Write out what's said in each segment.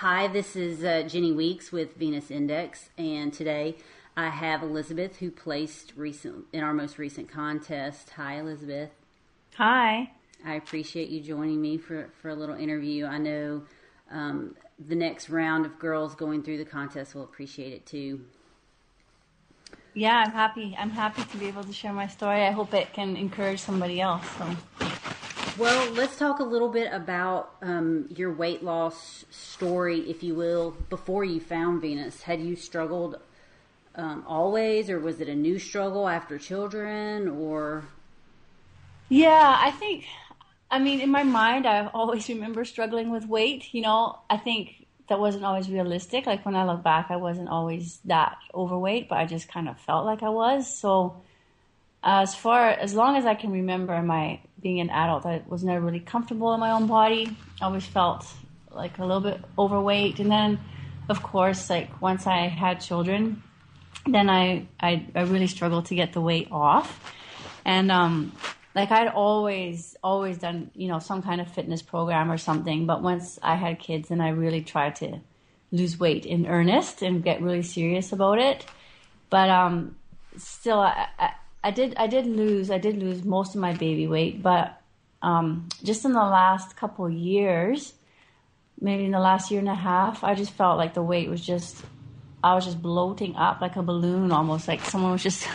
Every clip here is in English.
Hi, this is uh, Jenny Weeks with Venus Index, and today I have Elizabeth who placed recent in our most recent contest. Hi, Elizabeth. Hi. I appreciate you joining me for, for a little interview. I know um, the next round of girls going through the contest will appreciate it too. Yeah, I'm happy. I'm happy to be able to share my story. I hope it can encourage somebody else. So. Well, let's talk a little bit about um, your weight loss story, if you will, before you found Venus. Had you struggled um, always, or was it a new struggle after children, or? Yeah, I think. I mean, in my mind, I always remember struggling with weight. You know, I think that wasn't always realistic. Like when I look back, I wasn't always that overweight, but I just kind of felt like I was. So, as far as long as I can remember my being an adult, I was never really comfortable in my own body. I always felt like a little bit overweight, and then, of course, like once I had children, then I I, I really struggled to get the weight off, and um, like I'd always always done you know some kind of fitness program or something, but once I had kids, and I really tried to lose weight in earnest and get really serious about it, but um, still I, I I did I did lose I did lose most of my baby weight, but um, just in the last couple years, maybe in the last year and a half, I just felt like the weight was just I was just bloating up like a balloon almost like someone was just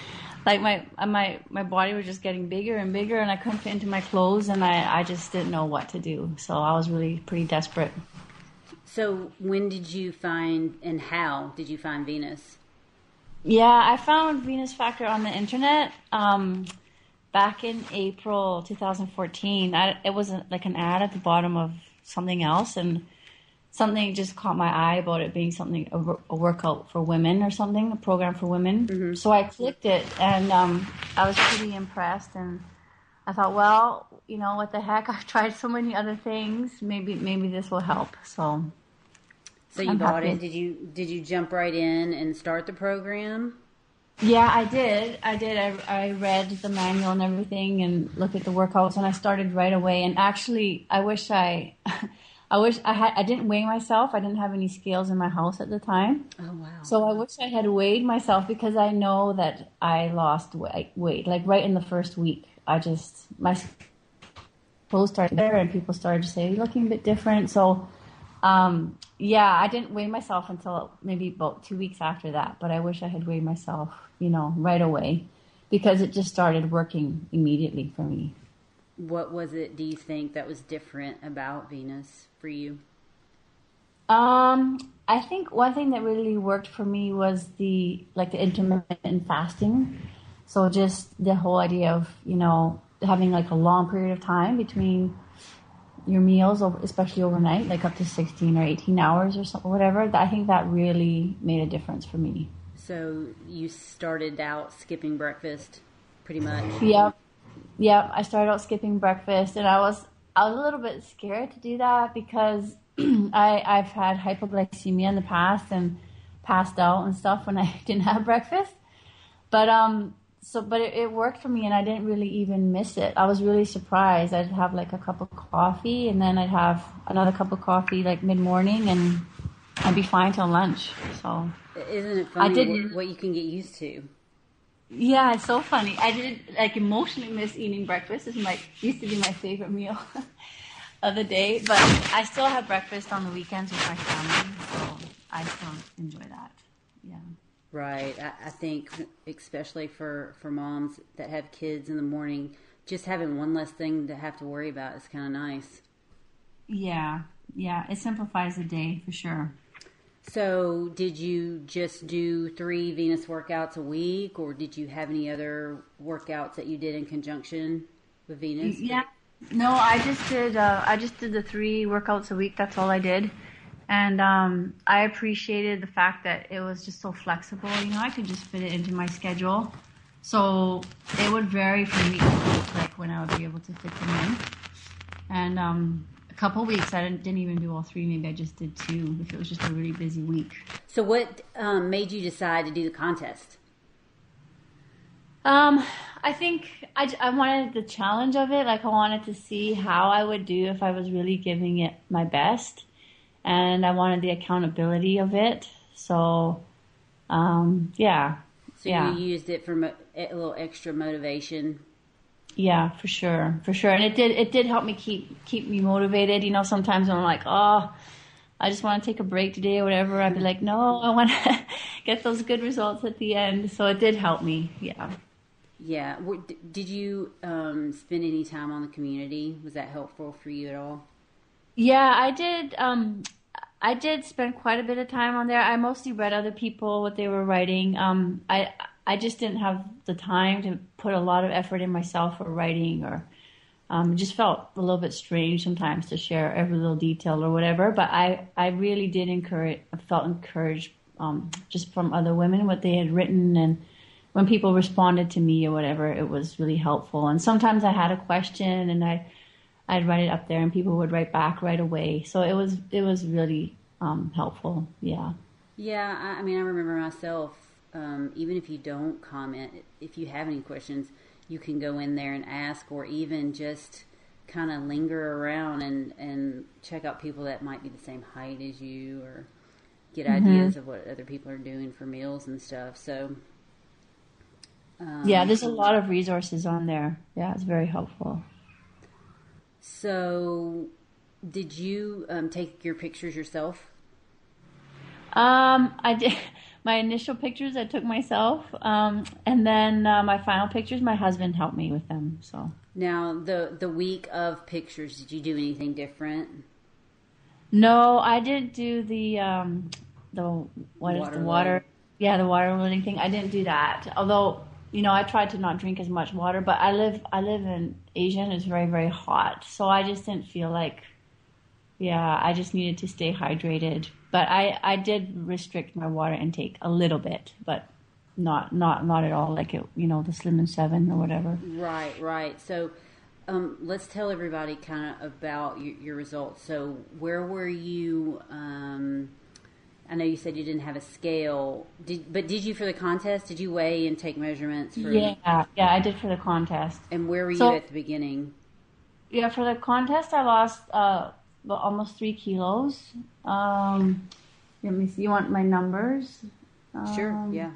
like my my my body was just getting bigger and bigger and I couldn't fit into my clothes and I I just didn't know what to do. So I was really pretty desperate. So when did you find and how did you find Venus? Yeah, I found Venus Factor on the internet um, back in April 2014. I, it was a, like an ad at the bottom of something else, and something just caught my eye about it being something a, a workout for women or something, a program for women. Mm-hmm. So I clicked it, and um, I was pretty impressed. And I thought, well, you know, what the heck? I've tried so many other things. Maybe maybe this will help. So so you I'm bought happy. it. Did you did you jump right in and start the program? Yeah, I did. I did. I, I read the manual and everything and looked at the workouts and I started right away. And actually, I wish I, I wish I had. I didn't weigh myself. I didn't have any scales in my house at the time. Oh wow! So I wish I had weighed myself because I know that I lost weight. Like right in the first week, I just my clothes started there and people started to say you're looking a bit different. So um, yeah, I didn't weigh myself until maybe about two weeks after that, but I wish I had weighed myself, you know, right away because it just started working immediately for me. What was it, do you think, that was different about Venus for you? Um, I think one thing that really worked for me was the like the intermittent fasting. So just the whole idea of, you know, having like a long period of time between your meals, especially overnight, like up to 16 or 18 hours or something, whatever, I think that really made a difference for me. So you started out skipping breakfast pretty much? Yep. Yep. I started out skipping breakfast and I was, I was a little bit scared to do that because I, I've had hypoglycemia in the past and passed out and stuff when I didn't have breakfast. But, um, so but it, it, worked for me and i didn't really even miss it. I was really surprised. I'd have like a cup of coffee and then i'd have another cup of coffee like mid-morning and i'd be fine till lunch. So isn't it funny I did, what you can get used to? Yeah it's so funny. I did like emotionally miss eating breakfast. It's my used to be my favorite meal of the day but i still have breakfast on the weekends with my family so i still enjoy that. Yeah Right. I, I think, especially for, for moms that have kids in the morning, just having one less thing to have to worry about is kind of nice. Yeah. Yeah. It simplifies the day for sure. So, did you just do three Venus workouts a week, or did you have any other workouts that you did in conjunction with Venus? Yeah, no, I just did. Uh, I just did the three workouts a week. That's all I did. And um, I appreciated the fact that it was just so flexible. You know, I could just fit it into my schedule. So it would vary from week to week, like when I would be able to fit them in. And um, a couple weeks, I didn't, didn't, even do all three. Maybe I just did two if it was just a really busy week. So, what um, made you decide to do the contest? Um, I think I, I wanted the challenge of it. Like, I wanted to see how I would do if I was really giving it my best and I wanted the accountability of it. So, um, yeah. So yeah. you used it for mo- a little extra motivation. Yeah, for sure, for sure, and it did it did help me keep keep me motivated. You know, sometimes when I'm like, oh, I just want to take a break today or whatever, I'd be like, no, I want to get those good results at the end. So it did help me. Yeah. Yeah. Did you um, spend any time on the community? Was that helpful for you at all? Yeah, I did. Um, I did spend quite a bit of time on there. I mostly read other people what they were writing. Um, I I just didn't have the time to put a lot of effort in myself for writing, or um, it just felt a little bit strange sometimes to share every little detail or whatever. But I I really did encourage, felt encouraged um, just from other women what they had written and when people responded to me or whatever, it was really helpful. And sometimes I had a question and I I'd write it up there and people would write back right away. So it was it was really um, helpful. Yeah. Yeah, I, mean, I remember myself. Um, even if you don't comment, if you have any questions, you can go in there and ask, or even just kind of linger around and and check out people that might be the same height as you, or get ideas of what other people are doing for meals and stuff. So, um, Yeah, there's a lot of resources on there. Yeah, it's very helpful. So, did you um, take your pictures yourself? Um, I did my initial pictures I took myself, um, and then uh, my final pictures my husband helped me with them. So Now, the the week of pictures, did you do anything different? no, I didn't do the um, the what is Water the water? loading. Yeah, the water loading thing. I didn't do that. Although you know, I tried to not drink as much water, but I live I live in Asia and it's very very hot, so I just didn't feel like. Yeah, I just needed to stay hydrated, but I I did restrict my water intake a little bit, but not not not at all like it you know the Slim and Seven or whatever. Right, right. So, um, let's tell everybody kind of about your, your results. So, where were you? Um, I know you said you didn't have a scale, did, but did you for the contest? Did you weigh and take measurements for? Yeah, yeah, I did for the contest. And where were So- you at the beginning? Yeah, for the contest, I lost uh, almost three kilos. Um, let me see. You want my numbers? Sure. Um, Yeah.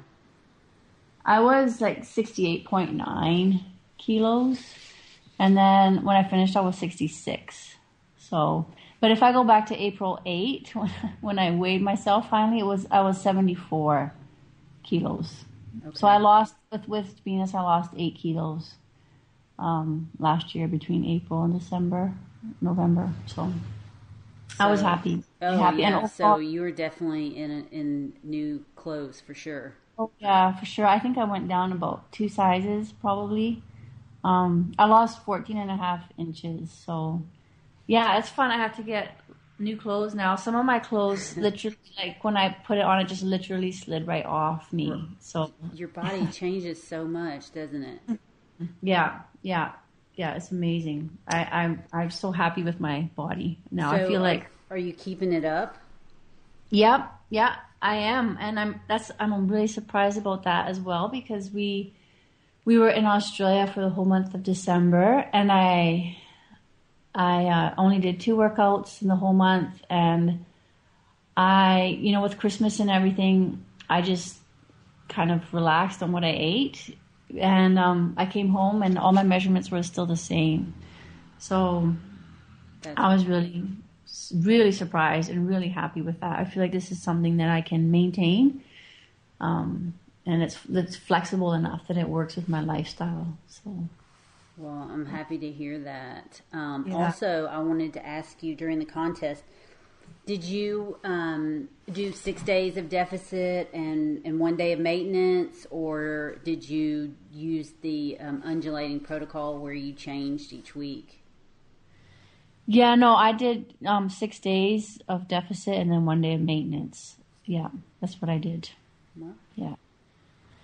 I was like 68.9 kilos. And then when I finished, I was 66. So, but if I go back to April 8, when, when I weighed myself finally, it was, I was 74 kilos. So I lost, with, with Venus, I lost eight kilos, um, last year between April and December, November. So I was happy. Oh happy. yeah. And so you were definitely in a, in new clothes for sure. Oh, yeah, for sure. I think I went down about two sizes probably. Um, I lost 14 and a half inches. So, yeah, it's fun. I have to get new clothes now. Some of my clothes, literally, like when I put it on, it just literally slid right off me. So, Your body changes so much, doesn't it? yeah, yeah, yeah, it's amazing. I, I'm I'm so happy with my body now. I feel like Are you keeping it up? Yep, yeah, I am, and I'm that's I'm really surprised about that as well because we we were in Australia for the whole month of December, and I I uh, only did two workouts in the whole month, and I you know with Christmas and everything, I just kind of relaxed on what I ate, and um, I came home and all my measurements were still the same, so That's I was really, really surprised and really happy with that. I feel like this is something that I can maintain, um, and it's it's flexible enough that it works with my lifestyle. So Well, I'm happy to hear that. Um, Yeah. Also, I wanted to ask you during the contest, did you um, do six days of deficit and, and one day of maintenance, or did you use the um, undulating protocol where you changed each week? yeah, no, I did um, six days of deficit and then one day of maintenance. Yeah, that's what I did. Yeah,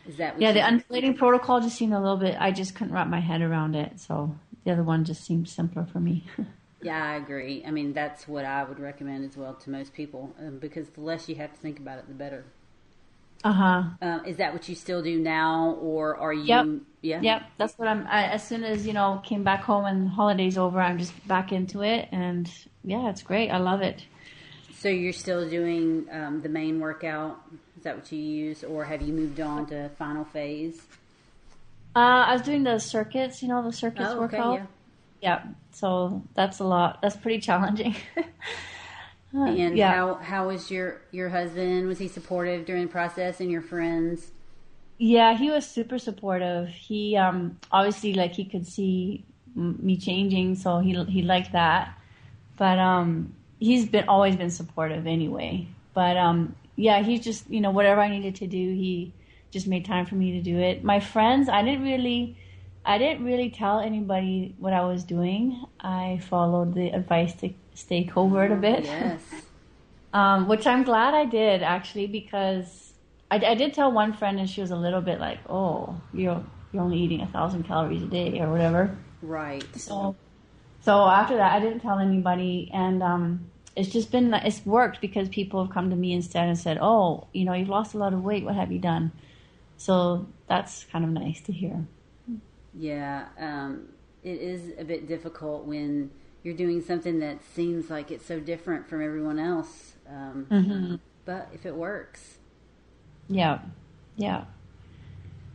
Is that what yeah. The undulating protocol just seemed a little bit. I just couldn't wrap my head around it. So the other one just seemed simpler for me. Yeah, I agree. I mean, that's what I would recommend as well to most people um, because the less you have to think about it, the better. uh huh. Um, is that what you still do now, or are you? Yep. Yeah. Yep, that's what I'm. I, as soon as you know, came back home and holidays over, I'm just back into it, and yeah, it's great. I love it. So you're still doing um, the main workout? Is that what you use, or have you moved on to final phase? Uh, I was doing the circuits, you know, the circuits Oh, okay, workout. yeah. Yeah, so that's a lot. That's pretty challenging. Uh, And yeah. how how was your your husband? Was he supportive during the process, and your friends? Yeah, he was super supportive. He um obviously like he could see me changing, so he he liked that. But um he's been always been supportive anyway. But um yeah, he just you know whatever I needed to do, he just made time for me to do it. My friends, I didn't really I didn't really tell anybody what I was doing. I followed the advice to stay covert a bit. Yes. Um, which I'm glad I did actually because I, I did tell one friend and she was a little bit like, "Oh, you're you're only eating a thousand calories a day or whatever." Right. So, so after that, I didn't tell anybody, and um, it's just been it's worked because people have come to me instead and said, "Oh, you know, you've lost a lot of weight. What have you done?" So that's kind of nice to hear. Yeah. Um, it is a bit difficult when you're doing something that seems like it's so different from everyone else. Um, Mm-hmm. But if it works, Yeah, yeah,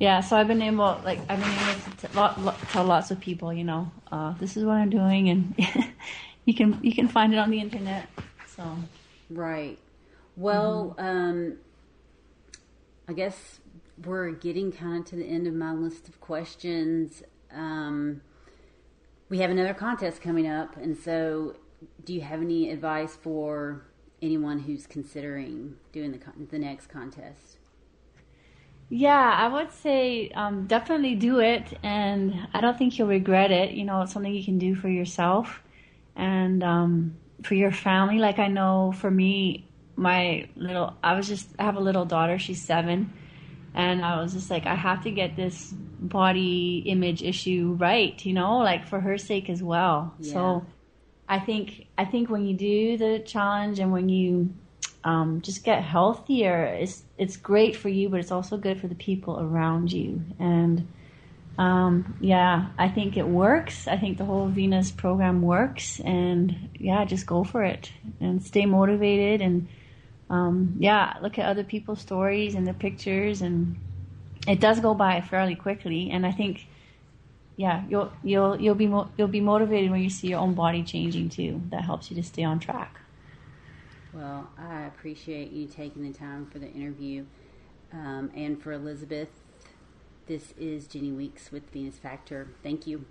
yeah. So I've been able, like, I've been able to t- lot, lot, tell lots of people, you know, uh, this is what I'm doing, and you can you can find it on the internet. So right. Well, um, I guess we're getting kind of to the end of my list of questions. Um, we have another contest coming up, and so do you have any advice for anyone who's considering doing the con- the next contest? yeah, I would say um, definitely do it, and I don't think you'll regret it. You know, it's something you can do for yourself and um, for your family. Like I know for me, my little, I was just I have a little daughter. She's seven. and I was just like, I have to get this body image issue right, you know, like for her sake as well. Yeah. So I think I think when you do the challenge and when you um, just get healthier, it's it's great for you, but it's also good for the people around you. And um, yeah, I think it works. I think the whole Venus program works, and yeah, just go for it and stay motivated and um, yeah, look at other people's stories and their pictures, and it does go by fairly quickly. And I think, yeah, you'll you'll you'll be mo- you'll be motivated when you see your own body changing too. That helps you to stay on track. Well, I appreciate you taking the time for the interview. Um, and for Elizabeth, this is Jenny Weeks with Venus Factor. Thank you.